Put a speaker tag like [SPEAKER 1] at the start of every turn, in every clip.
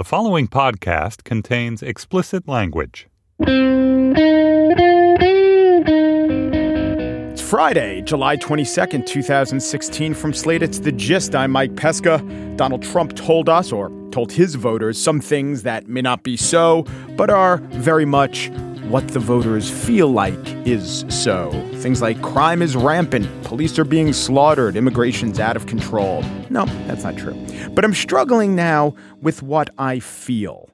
[SPEAKER 1] The following podcast contains explicit language.
[SPEAKER 2] It's Friday, July 22nd, 2016. From Slate, it's The Gist. I'm Mike Pesca. Donald Trump told us, or told his voters, some things that may not be so, but are very much what the voters feel like is so. Things like crime is rampant, police are being slaughtered, immigration's out of control. No, that's not true. But I'm struggling now with what I feel.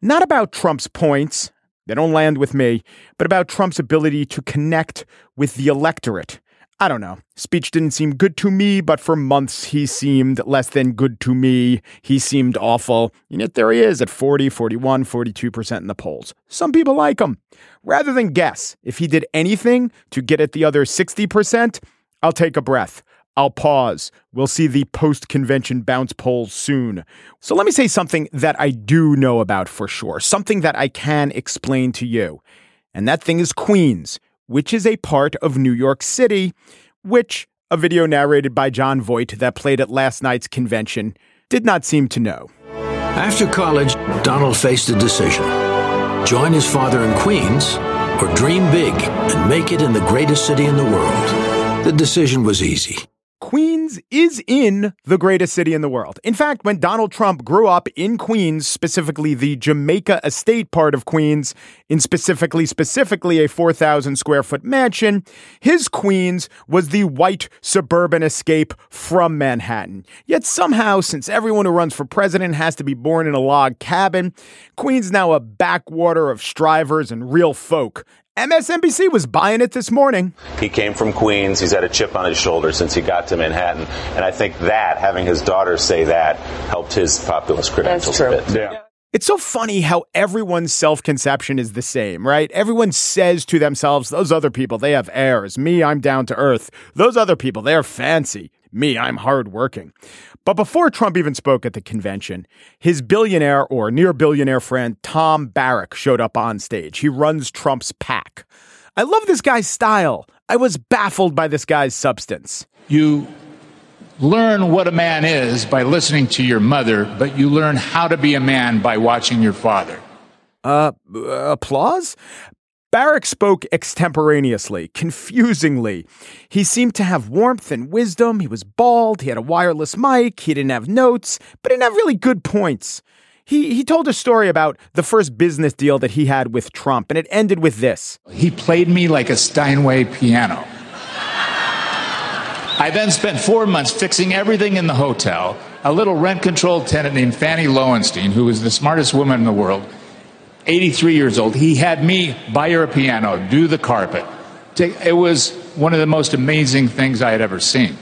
[SPEAKER 2] Not about Trump's points, they don't land with me, but about Trump's ability to connect with the electorate I don't know. Speech didn't seem good to me, but for months he seemed less than good to me. He seemed awful. And yet there he is at 40, 41, 42% in the polls. Some people like him. Rather than guess if he did anything to get at the other 60%, I'll take a breath. I'll pause. We'll see the post convention bounce polls soon. So let me say something that I do know about for sure, something that I can explain to you. And that thing is Queens which is a part of New York City, which a video narrated by Jon Voight that played at last night's convention did not seem to know.
[SPEAKER 3] After college, Donald faced a decision join his father in Queens or dream big and make it in the greatest city in the world. The decision was easy.
[SPEAKER 2] Queens is in the greatest city in the world. In fact, when Donald Trump grew up in Queens, specifically the Jamaica estate part of Queens, in specifically specifically a 4,000 square foot mansion, his Queens was the white suburban escape from Manhattan. Yet somehow, since everyone who runs for president has to be born in a log cabin, Queens now a backwater of strivers and real folk. MSNBC was buying it this morning.
[SPEAKER 4] He came from Queens. He's had a chip on his shoulder since he got to Manhattan. And I think that, having his daughter say that, helped his populist credentials a bit.
[SPEAKER 2] Yeah. It's so funny how everyone's self conception is the same, right? Everyone says to themselves, those other people, they have airs. Me, I'm down to earth. Those other people, they're fancy. Me, I'm hardworking. But before Trump even spoke at the convention, his billionaire or near billionaire friend Tom Barrack showed up on stage. He runs Trump's PAC. I love this guy's style. I was baffled by this guy's substance.
[SPEAKER 5] You learn what a man is by listening to your mother, but you learn how to be a man by watching your father.
[SPEAKER 2] Uh, applause? Barrack spoke extemporaneously, confusingly. He seemed to have warmth and wisdom. He was bald. He had a wireless mic. He didn't have notes, but didn't have really good points. He, he told a story about the first business deal that he had with Trump, and it ended with this.
[SPEAKER 5] He played me like a Steinway piano. I then spent four months fixing everything in the hotel. A little rent controlled tenant named Fannie Lowenstein, who was the smartest woman in the world, 83 years old. He had me buy her a piano, do the carpet. It was one of the most amazing things I had ever seen.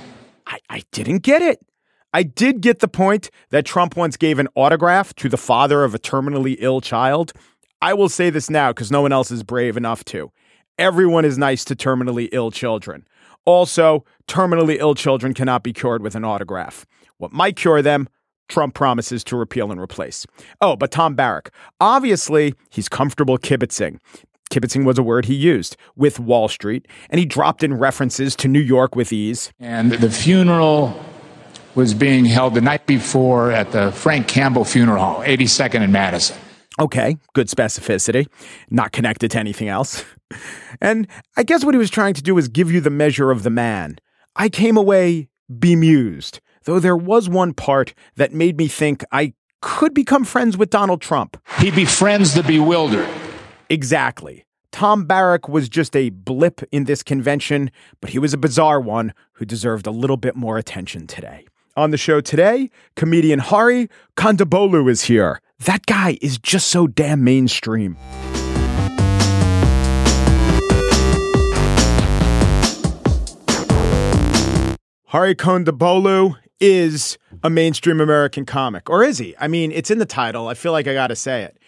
[SPEAKER 2] I, I didn't get it. I did get the point that Trump once gave an autograph to the father of a terminally ill child. I will say this now because no one else is brave enough to. Everyone is nice to terminally ill children. Also, terminally ill children cannot be cured with an autograph. What might cure them Trump promises to repeal and replace. Oh, but Tom Barrack. Obviously, he's comfortable kibitzing. Kibitzing was a word he used with Wall Street, and he dropped in references to New York with ease.
[SPEAKER 5] And the funeral was being held the night before at the Frank Campbell Funeral Hall, 82nd and Madison.
[SPEAKER 2] Okay, good specificity, not connected to anything else. And I guess what he was trying to do was give you the measure of the man. I came away bemused though there was one part that made me think I could become friends with Donald Trump.
[SPEAKER 5] He befriends the bewildered.
[SPEAKER 2] Exactly. Tom Barrack was just a blip in this convention, but he was a bizarre one who deserved a little bit more attention today. On the show today, comedian Hari Kondabolu is here. That guy is just so damn mainstream. Hari Kondabolu is a mainstream American comic, or is he? I mean, it's in the title. I feel like I got to say it.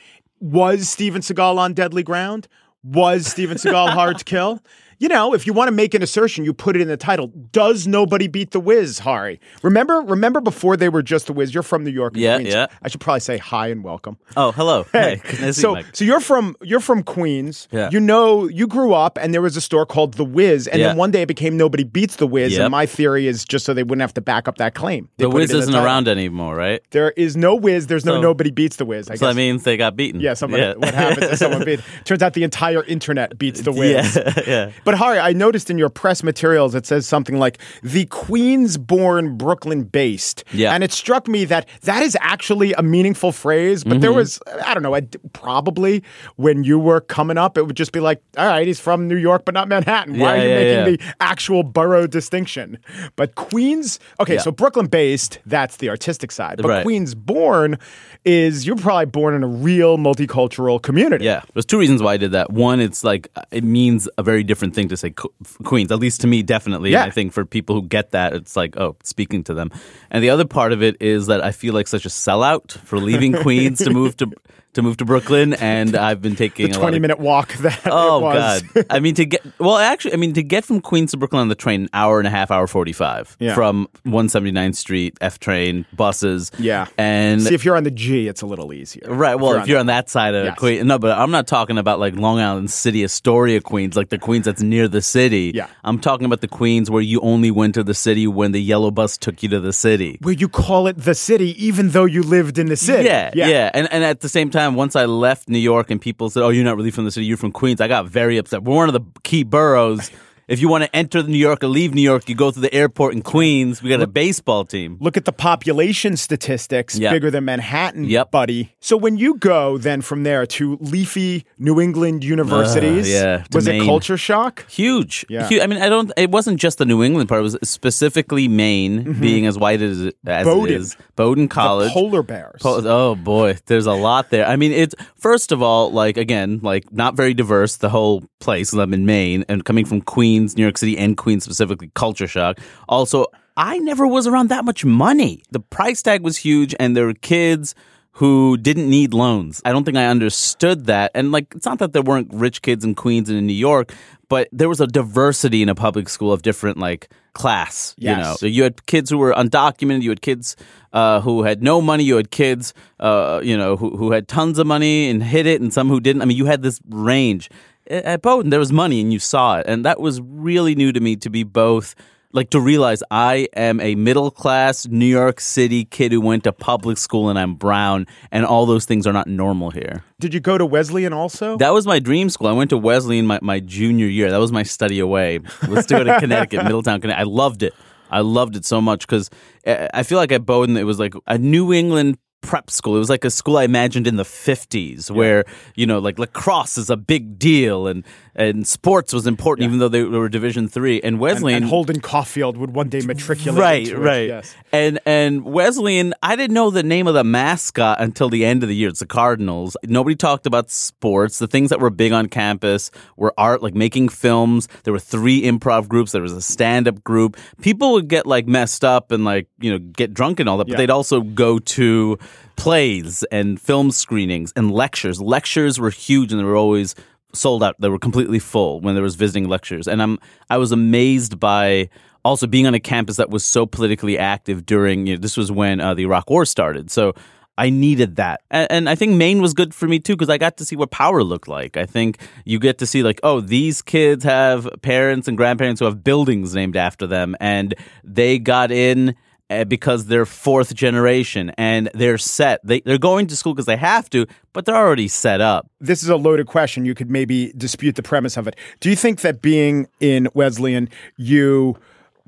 [SPEAKER 2] Was Steven Seagal on deadly ground? Was Steven Seagal hard to kill? You know, if you want to make an assertion, you put it in the title. Does nobody beat the Wiz, Hari? Remember, remember before they were just the Wiz. You're from New York,
[SPEAKER 6] yeah,
[SPEAKER 2] Queens.
[SPEAKER 6] yeah.
[SPEAKER 2] I should probably say hi and welcome.
[SPEAKER 6] Oh, hello.
[SPEAKER 2] Hey,
[SPEAKER 6] nice
[SPEAKER 2] so
[SPEAKER 6] Mike.
[SPEAKER 2] so you're from you're from Queens.
[SPEAKER 6] Yeah.
[SPEAKER 2] You know, you grew up, and there was a store called the Wiz, and
[SPEAKER 6] Yeah.
[SPEAKER 2] then one day it became Nobody Beats the Wiz.
[SPEAKER 6] Yep.
[SPEAKER 2] And my theory is just so they wouldn't have to back up that claim. They
[SPEAKER 6] the Wiz isn't
[SPEAKER 2] title.
[SPEAKER 6] around anymore, right?
[SPEAKER 2] There is no Wiz. There's no
[SPEAKER 6] So-
[SPEAKER 2] Nobody Beats the Wiz. I
[SPEAKER 6] So that means they got beaten.
[SPEAKER 2] yeah, somebody. What happens if someone beat? Turns out the entire internet beats the Wiz.
[SPEAKER 6] Yeah, yeah.
[SPEAKER 2] But Hari, I noticed in your press materials it says something like the Queens-born, Brooklyn-based.
[SPEAKER 6] Yeah.
[SPEAKER 2] And it struck me that that is actually a meaningful phrase. But
[SPEAKER 6] Mm-hmm.
[SPEAKER 2] there was, I don't know, I, probably when you were coming up, it would just be like, all right, he's from New York, but not Manhattan. Why
[SPEAKER 6] Yeah,
[SPEAKER 2] are you
[SPEAKER 6] yeah,
[SPEAKER 2] making
[SPEAKER 6] yeah.
[SPEAKER 2] the actual borough distinction? But Queens, okay, so Brooklyn-based, that's the artistic side. But
[SPEAKER 6] Right.
[SPEAKER 2] Queens-born is you're probably born in a real multicultural community.
[SPEAKER 6] Yeah, there's two reasons why I did that. One, it's like it means a very different thing to say Qu- Queens, at least to me, definitely.
[SPEAKER 2] Yeah.
[SPEAKER 6] And I think for people who get that, it's like, oh, speaking to them. And the other part of it is that I feel like such a sellout for leaving Queens to move to to move to Brooklyn, and I've been taking
[SPEAKER 2] The
[SPEAKER 6] a
[SPEAKER 2] 20
[SPEAKER 6] of
[SPEAKER 2] minute walk that
[SPEAKER 6] Oh
[SPEAKER 2] it was.
[SPEAKER 6] God! I mean, to get well, actually, I mean, to get from Queens to Brooklyn on the train, an hour and a half, hour forty-five
[SPEAKER 2] Yeah.
[SPEAKER 6] from 179th Street, F train, buses.
[SPEAKER 2] Yeah.
[SPEAKER 6] and
[SPEAKER 2] See, if you're on the G, it's a little easier.
[SPEAKER 6] Right. Well, if you're on that side of
[SPEAKER 2] Yes.
[SPEAKER 6] Queens, no, but I'm not talking about like Long Island City, Astoria, Queens, like the Queens that's near the city.
[SPEAKER 2] Yeah.
[SPEAKER 6] I'm talking about the Queens where you only went to the city when the yellow bus took you to the city.
[SPEAKER 2] Where you call it the city, even though you lived in the city.
[SPEAKER 6] Yeah, yeah, And and at the same time, once I left New York and people said, "Oh, you're not really from the city, you're from Queens," I got very upset. We're one of the key boroughs. If you want to enter New York or leave New York, you go to the airport in Queens. We got a baseball team.
[SPEAKER 2] Look at the population statistics,
[SPEAKER 6] Yeah.
[SPEAKER 2] bigger than Manhattan,
[SPEAKER 6] Yep.
[SPEAKER 2] buddy. So when you go then from there to leafy New England universities,
[SPEAKER 6] yeah, to
[SPEAKER 2] was it culture shock?
[SPEAKER 6] Huge.
[SPEAKER 2] Yeah.
[SPEAKER 6] Hu- I mean, I don't. It wasn't just the New England part. It was specifically Maine, being as white as, as
[SPEAKER 2] Mm-hmm. Bowdoin.
[SPEAKER 6] it is. Bowdoin College.
[SPEAKER 2] Polar bears.
[SPEAKER 6] Po- oh boy, there's a lot there. I mean, it's first of all, like again, like not very diverse. The whole place. I'm in Maine and coming from Queens, New York City, and Queens specifically, culture shock. Also, I never was around that much money. The price tag was huge, and there were kids who didn't need loans. I don't think I understood that. And like, it's not that there weren't rich kids in Queens and in New York, but there was a diversity in a public school of different like class. You
[SPEAKER 2] Yes.
[SPEAKER 6] know, so you had kids who were undocumented. You had kids uh, who had no money. You had kids, uh, you know, who who had tons of money and hid it, and some who didn't. I mean, you had this range. At Bowdoin, there was money, and you saw it, and that was really new to me to be both. Like to realize I am a middle class New York City kid who went to public school and I'm brown, and all those things are not normal here.
[SPEAKER 2] Did you go to Wesleyan also?
[SPEAKER 6] That was my dream school. I went to Wesleyan my, my junior year. That was my study away. Let's do it in Connecticut, Middletown, Connecticut. I loved it. I loved it so much because eh, I feel like at Bowdoin it was like a New England prep school. It was like a school I imagined in the 50s where, you know, like lacrosse is a big deal and, and sports was important even though they were Division 3 and
[SPEAKER 2] and,
[SPEAKER 6] Wesleyan
[SPEAKER 2] and Holden Caulfield would one day matriculate.
[SPEAKER 6] right,
[SPEAKER 2] into it,
[SPEAKER 6] right.
[SPEAKER 2] Yes.
[SPEAKER 6] And and Wesleyan, I didn't know the name of the mascot until the end of the year. It's the Cardinals. Nobody talked about sports. The things that were big on campus were art, like making films. There were three improv groups. There was a stand-up group. People would get like messed up and like you know get drunk and all that, but
[SPEAKER 2] Yeah.
[SPEAKER 6] they'd also go to plays and film screenings and lectures. Lectures were huge and they were always sold out. They were completely full when there was visiting lectures. And I'm I was amazed by also being on a campus that was so politically active during you know, this was when uh, the Iraq War started. So I needed that. And, and I think Maine was good for me too because I got to see what power looked like. I think you get to see like, oh, these kids have parents and grandparents who have buildings named after them and they got in uh, because they're fourth generation and they're set. They, they're going to school because they have to, but they're already set up.
[SPEAKER 2] This is a loaded question. You could maybe dispute the premise of it. Do you think that being in Wesleyan, you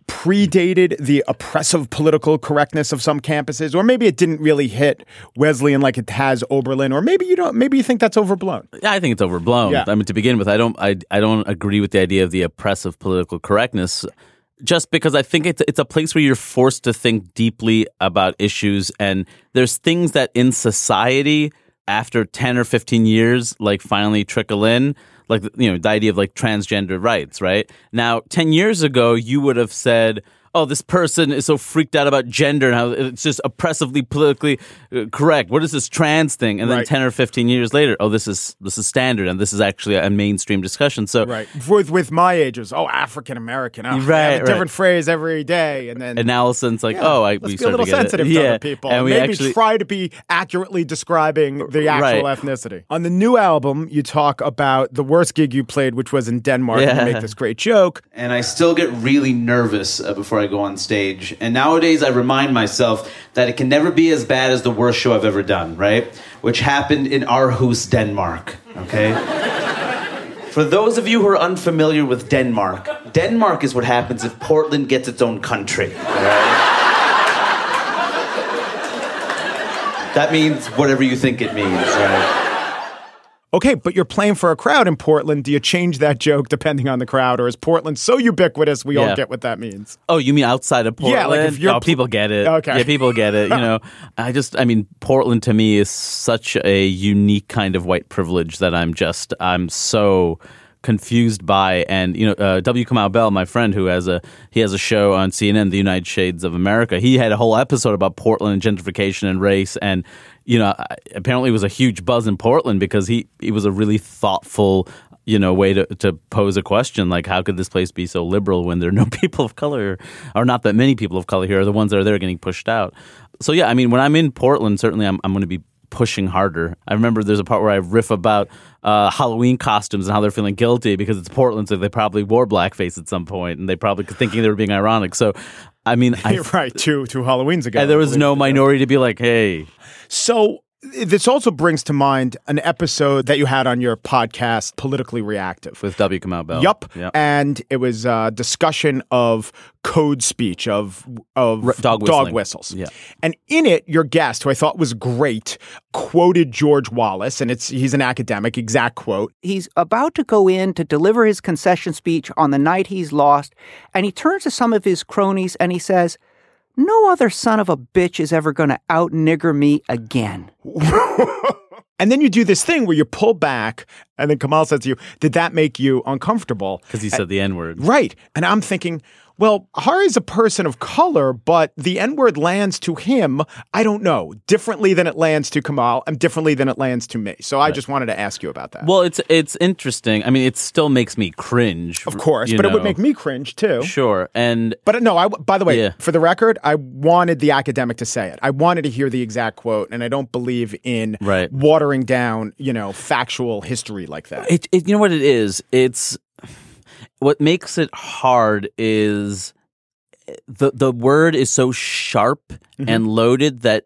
[SPEAKER 2] predated the oppressive political correctness of some campuses, or maybe it didn't really hit Wesleyan like it has Oberlin, or maybe you don't. Maybe you think that's overblown.
[SPEAKER 6] Yeah, I think it's overblown.
[SPEAKER 2] Yeah.
[SPEAKER 6] I mean, to begin with, I don't, I, I don't agree with the idea of the oppressive political correctness. Just because I think it's it's a place where you're forced to think deeply about issues, and there's things that in society after ten or fifteen years, like finally trickle in, like you know the idea of like transgender rights. Right now, ten years ago, you would have said, oh, this person is so freaked out about gender and how it's just oppressively politically uh, correct. What is this trans thing? And then
[SPEAKER 2] Right.
[SPEAKER 6] ten or fifteen years later, oh, this is this is standard, and this is actually a mainstream discussion. So
[SPEAKER 2] Right. With with my ages, oh, African American. Oh,
[SPEAKER 6] Right,
[SPEAKER 2] have a
[SPEAKER 6] right.
[SPEAKER 2] different phrase every day, and then
[SPEAKER 6] and now all of a sudden it's like,
[SPEAKER 2] Yeah,
[SPEAKER 6] oh, I
[SPEAKER 2] let's
[SPEAKER 6] we
[SPEAKER 2] be a little
[SPEAKER 6] to get it.
[SPEAKER 2] sensitive to
[SPEAKER 6] yeah.
[SPEAKER 2] other people.
[SPEAKER 6] and we
[SPEAKER 2] Maybe
[SPEAKER 6] actually
[SPEAKER 2] try to be accurately describing the actual
[SPEAKER 6] Right.
[SPEAKER 2] ethnicity. On the new album, you talk about the worst gig you played, which was in Denmark. And you make this great joke.
[SPEAKER 7] and I still get really nervous uh, I go on stage. And nowadays, I remind myself that it can never be as bad as the worst show I've ever done, right? Which happened in Aarhus, Denmark. Okay. For those of you who are unfamiliar with Denmark, Denmark is what happens if Portland gets its own country. right? That means whatever you think it means, right?
[SPEAKER 2] Okay, but you're playing for a crowd in Portland. Do you change that joke depending on the crowd, or is Portland so ubiquitous we all get what that means?
[SPEAKER 6] Oh, you mean outside of Portland?
[SPEAKER 2] Yeah, like if you're
[SPEAKER 6] oh,
[SPEAKER 2] pl-
[SPEAKER 6] people get it.
[SPEAKER 2] Okay.
[SPEAKER 6] Yeah, people get it. You know, I just, I mean, Portland to me is such a unique kind of white privilege that I'm just, I'm so confused by. And you know, uh, W. Kamau Bell, my friend, who has a he has a show on CNN, The United Shades of America. He had a whole episode about Portland and gentrification and race, and you know, apparently it was a huge buzz in Portland because he he was a really thoughtful you know way to, to pose a question like how could this place be so liberal when there are no people of color or not that many people of color here are the ones that are there getting pushed out so yeah i mean when i'm in portland certainly i'm, I'm going to be pushing harder. I remember there's a part where i riff about uh, halloween costumes and how they're feeling guilty because it's portland so they probably wore blackface at some point and they probably thinking they were being ironic. So i mean I,
[SPEAKER 2] right, two two Halloweens ago.
[SPEAKER 6] and there was no minority to be like hey.
[SPEAKER 2] So this also brings to mind an episode that you had on your podcast, Politically Re-Active.
[SPEAKER 6] with w Kamau bell
[SPEAKER 2] Yup.
[SPEAKER 6] Yep.
[SPEAKER 2] And it was a discussion of code speech of of
[SPEAKER 6] R- dog whistling.
[SPEAKER 2] whistles.
[SPEAKER 6] Yeah.
[SPEAKER 2] And in it, your guest, who I thought was great, quoted George Wallace, and it's he's an academic, exact quote.
[SPEAKER 8] he's about to go in to deliver his concession speech on the night he's lost, and he turns to some of his cronies and he says, No other son of a bitch is ever going to out nigger me again.
[SPEAKER 2] And then you do this thing where you pull back, and then Kamau says to you, Did that make you uncomfortable?
[SPEAKER 6] because he said the n word
[SPEAKER 2] Right. And I'm thinking, well, Hari's a person of color, but the N word lands to him, I don't know, differently than it lands to Kamau and differently than it lands to me. So I just wanted to ask you about that.
[SPEAKER 6] Well, it's it's interesting. I mean, it still makes me cringe,
[SPEAKER 2] of course, but it would make me cringe too.
[SPEAKER 6] sure. And
[SPEAKER 2] But no, I, by the way,
[SPEAKER 6] Yeah.
[SPEAKER 2] for the record, I wanted the academic to say it. I wanted to hear the exact quote, and I don't believe in
[SPEAKER 6] Right.
[SPEAKER 2] watering down, you know, factual history like that.
[SPEAKER 6] it, it you know what it is. It's what makes it hard is the the word is so sharp
[SPEAKER 2] Mm-hmm.
[SPEAKER 6] and loaded that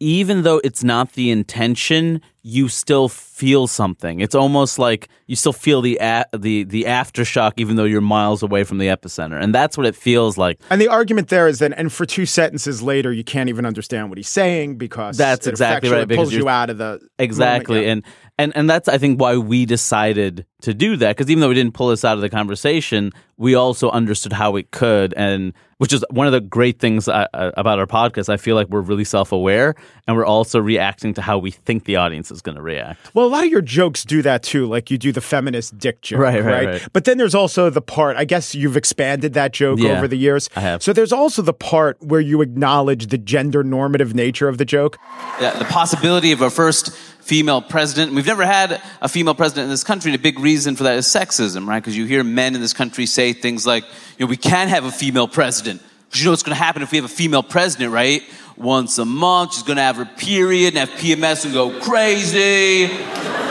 [SPEAKER 6] even though it's not the intention, you still feel something. It's almost like you still feel the a- the the aftershock, even though you're miles away from the epicenter, and that's what it feels like.
[SPEAKER 2] And the argument there is that, and for two sentences later, you can't even understand what he's saying because
[SPEAKER 6] That's
[SPEAKER 2] it
[SPEAKER 6] exactly right, because
[SPEAKER 2] pulls you out of the
[SPEAKER 6] Exactly.
[SPEAKER 2] moment, yeah.
[SPEAKER 6] And and and that's I think why we decided to do that because even though we didn't pull this out of the conversation, we also understood how it could and which is one of the great things I, uh, about our podcast. I feel like we're really self-aware and we're also reacting to how we think the audience is going to react.
[SPEAKER 2] Well, a lot of your jokes do that too. Like you do the feminist dick joke,
[SPEAKER 6] Right, right, right.
[SPEAKER 2] But then there's also the part. I guess you've expanded that joke
[SPEAKER 6] Yeah,
[SPEAKER 2] over the years.
[SPEAKER 6] I have.
[SPEAKER 2] So there's also the part where you acknowledge the gender normative nature of the joke.
[SPEAKER 9] Yeah, the possibility of a first female president. We've never had a female president in this country, and a big reason for that is sexism, right? Because you hear men in this country say things like, you know, we can't have a female president. Because you know what's going to happen if we have a female president, right? Once a month, she's going to have her period and have PMS and go crazy.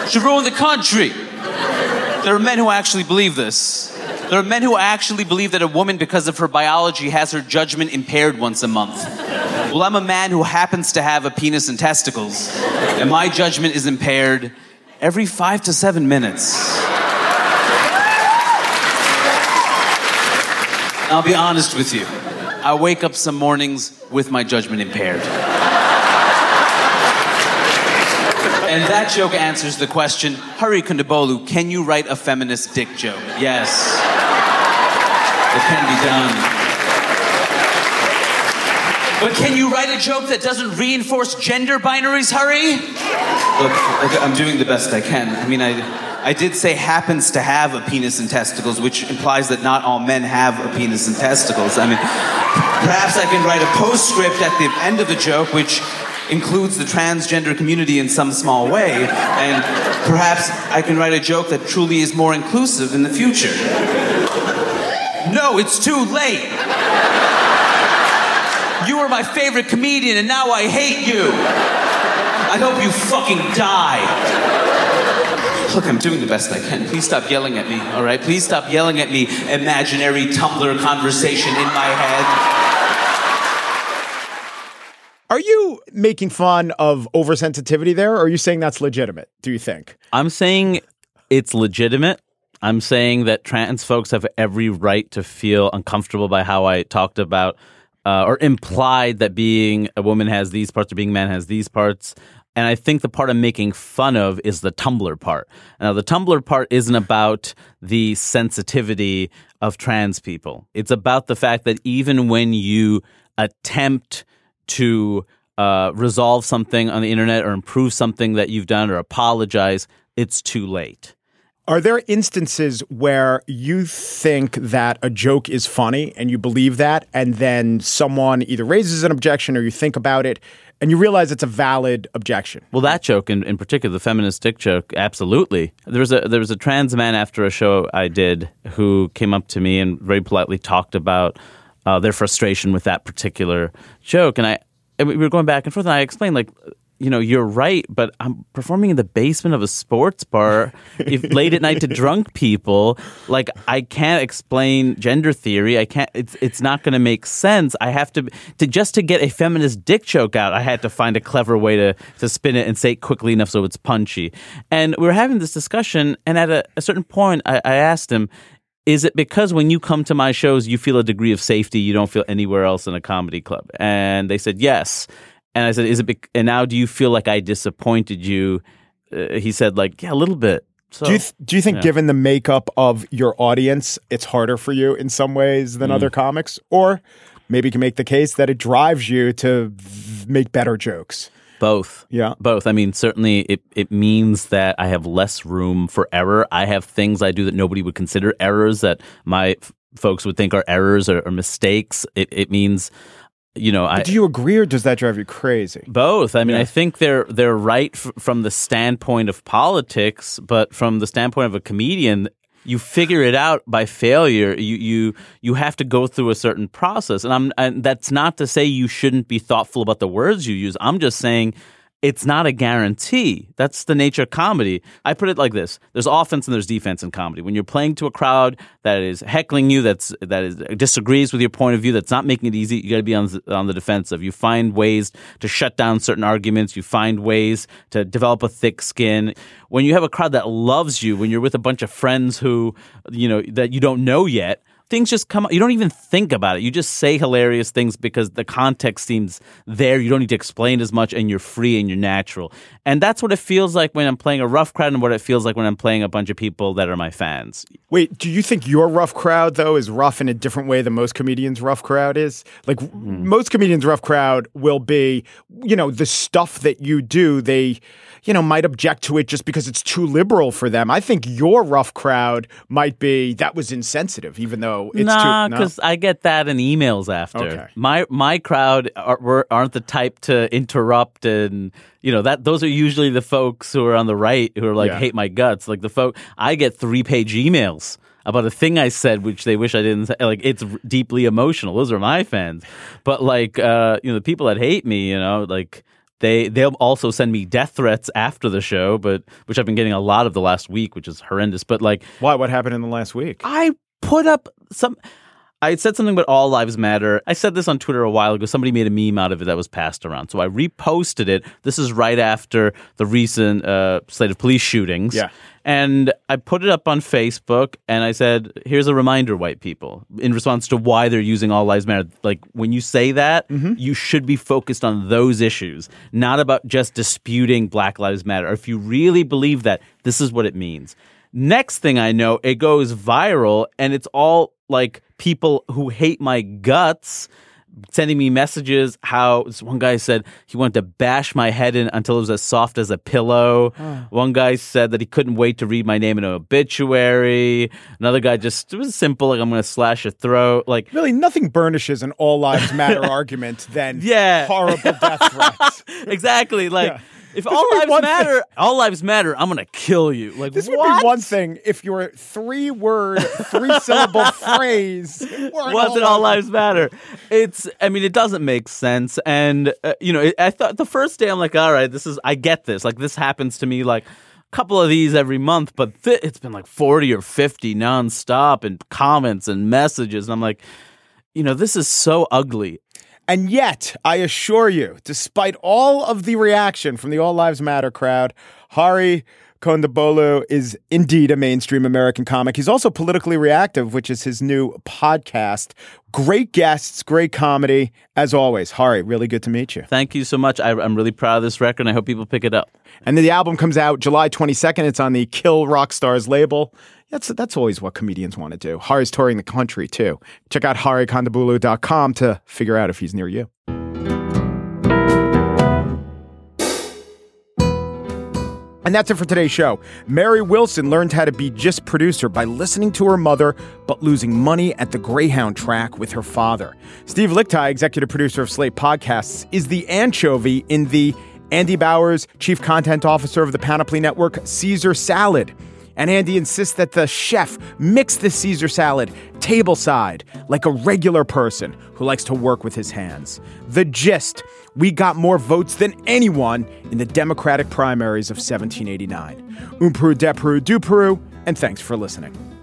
[SPEAKER 9] She'll ruin the country. There are men who actually believe this. There are men who actually believe that a woman, because of her biology, has her judgment impaired once a month. Well, I'm a man who happens to have a penis and testicles, and my judgment is impaired every five to seven minutes. I'll be honest with you. I wake up some mornings with my judgment impaired. And that joke answers the question Hari Kondabolu, can you write a feminist dick joke? Yes. It can be done. But can you write a joke that doesn't reinforce gender binaries? Look, look, I'm doing the best I can. I mean, I, I did say happens to have a penis and testicles, which implies that not all men have a penis and testicles. I mean, perhaps I can write a postscript at the end of the joke, which includes the transgender community in some small way, and perhaps I can write a joke that truly is more inclusive in the future. No, it's too late. You were my favorite comedian, and now I hate you. I hope you fucking die. Look, I'm doing the best I can. Please stop yelling at me, all right? Please stop yelling at me, imaginary Tumblr conversation in my head.
[SPEAKER 2] Are you making fun of oversensitivity there, or are you saying that's legitimate? Do you think?
[SPEAKER 6] I'm saying it's legitimate. I'm saying that trans folks have every right to feel uncomfortable by how I talked about uh, or implied that being a woman has these parts or being a man has these parts. And I think the part I'm making fun of is the Tumblr part. Now, the Tumblr part isn't about the sensitivity of trans people. It's about the fact that even when you attempt to uh, resolve something on the internet or improve something that you've done or apologize, it's too late.
[SPEAKER 2] Are there instances where you think that a joke is funny and you believe that, and then someone either raises an objection or you think about it and you realize it's a valid objection?
[SPEAKER 6] Well, that joke in, in particular, the feminist dick joke, absolutely. There was a there was a trans man after a show I did who came up to me and very politely talked about uh, their frustration with that particular joke, and I and we were going back and forth, and I explained like you know, you're right, but I'm performing in the basement of a sports bar if, late at night to drunk people. Like, I can't explain gender theory. I can't. It's it's not going to make sense. I have to to just to get a feminist dick joke out. I had to find a clever way to to spin it and say it quickly enough so it's punchy. And we were having this discussion, and at a, a certain point, I, I asked him. Is it because when you come to my shows, you feel a degree of safety you don't feel anywhere else in a comedy club? And they said yes. And I said, "Is it?" Bec- and now, do you feel like I disappointed you? Uh, he said, "Like, yeah, a little bit." So,
[SPEAKER 2] do you th- do you think,
[SPEAKER 6] yeah.
[SPEAKER 2] given the makeup of your audience, it's harder for you in some ways than
[SPEAKER 6] Mm.
[SPEAKER 2] other comics, or maybe you can make the case that it drives you to v- make better jokes?
[SPEAKER 6] Both.
[SPEAKER 2] Yeah.
[SPEAKER 6] Both. I mean, certainly it, it means that I have less room for error. I have things I do that nobody would consider errors that my f- folks would think are errors or, or mistakes. It, it means, you know, I.
[SPEAKER 2] Do you agree, or does that drive you crazy?
[SPEAKER 6] Both. I mean,
[SPEAKER 2] Yeah.
[SPEAKER 6] I think they're they're right f- from the standpoint of politics, but from the standpoint of a comedian, you figure it out by failure. You you you have to go through a certain process, and I'm and that's not to say you shouldn't be thoughtful about the words you use. I'm just saying. It's not a guarantee. That's the nature of comedy. I put it like this: There's offense and there's defense in comedy. When you're playing to a crowd that is heckling you, that's that is disagrees with your point of view, that's not making it easy, you got to be on the, on the defensive. You find ways to shut down certain arguments. You find ways to develop a thick skin. When you have a crowd that loves you, when you're with a bunch of friends who you know that you don't know yet, things just come you don't even think about it you just say hilarious things because the context seems there you don't need to explain as much and you're free and you're natural and that's what it feels like when i'm playing a rough crowd and what it feels like when i'm playing a bunch of people that are my fans
[SPEAKER 2] Wait, do you think your rough crowd though is rough in a different way than most comedians' rough crowd is? Like
[SPEAKER 6] Hmm.
[SPEAKER 2] most comedians' rough crowd will be, you know, the stuff that you do, they, you know, might object to it just because it's too liberal for them. I think your rough crowd might be that was insensitive, even though it's
[SPEAKER 6] nah,
[SPEAKER 2] no?
[SPEAKER 6] because I get that in emails after.
[SPEAKER 2] Okay.
[SPEAKER 6] My my crowd are, were- aren't the type to interrupt and you know that those are usually the folks who are on the right who are like
[SPEAKER 2] Yeah.
[SPEAKER 6] hate my guts. Like the folk, I get three page emails about a thing I said which they wish I didn't say. Like it's deeply emotional. Those are my fans. But like uh, you know the people that hate me, you know, like. They they'll also send me death threats after the show, but which I've been getting a lot of the last week, which is horrendous. But like
[SPEAKER 2] Why? What happened in the last week?
[SPEAKER 6] I put up some. I said something about all lives matter. I said this on Twitter a while ago. Somebody made a meme out of it that was passed around. So I reposted it. This is right after the recent uh, slate of police shootings.
[SPEAKER 2] Yeah.
[SPEAKER 6] And I put it up on Facebook and I said, here's a reminder, white people, in response to why they're using all lives matter. Like, when you say that, you should be focused on those issues, not about just disputing Black Lives Matter. Or if you really believe that, this is what it means. Next thing I know, it goes viral and it's all like people who hate my guts sending me messages. How this one guy said he wanted to bash my head in until it was as soft as a pillow. One guy said that he couldn't wait to read my name in an obituary. Another guy just it was simple, like I'm going to slash your throat. Like
[SPEAKER 2] Really, nothing burnishes an all lives matter argument than
[SPEAKER 6] Yeah.
[SPEAKER 2] horrible death threats.
[SPEAKER 6] exactly. Like
[SPEAKER 2] Yeah.
[SPEAKER 6] If
[SPEAKER 2] This
[SPEAKER 6] all lives
[SPEAKER 2] one thing.
[SPEAKER 6] matter, all lives matter. I'm to kill you. Like
[SPEAKER 2] This would be one thing if your three word, three syllable phrase
[SPEAKER 6] wasn't all lives matter. It's, I mean, it doesn't make sense. And, uh, you know, it, I thought the first day I'm like, all right, this is, I get this. Like, this happens to me like a couple of these every month, but th- it's been like 40 or 50 nonstop and comments and messages. And I'm like, you know, this is so ugly.
[SPEAKER 2] And yet, I assure you, despite all of the reaction from the All Lives Matter crowd, Hari Kondabolu is indeed a mainstream American comic. He's also politically reactive, which is his new podcast. Great guests, great comedy, as always. Hari, really good to meet you.
[SPEAKER 6] Thank you so much. I, I'm really proud of this record and I hope people pick it up.
[SPEAKER 2] And then the album comes out July 22nd. It's on the Kill Rock Stars label. That's that's always what comedians want to do. Hari's touring the country too. Check out harikondabolu.com to figure out if he's near you. And that's it for today's show. Mary Wilson learned how to be just producer by listening to her mother, but losing money at the Greyhound track with her father. Steve Lickteig, executive producer of Slate Podcasts, is the anchovy in the Andy Bowers, chief content officer of the Panoply Network, Caesar Salad. And Andy insists that the chef mix the Caesar salad tableside like a regular person who likes to work with his hands. The gist we got more votes than anyone in the Democratic primaries of 1789. Un Peru, de Peru, du Peru, and thanks for listening.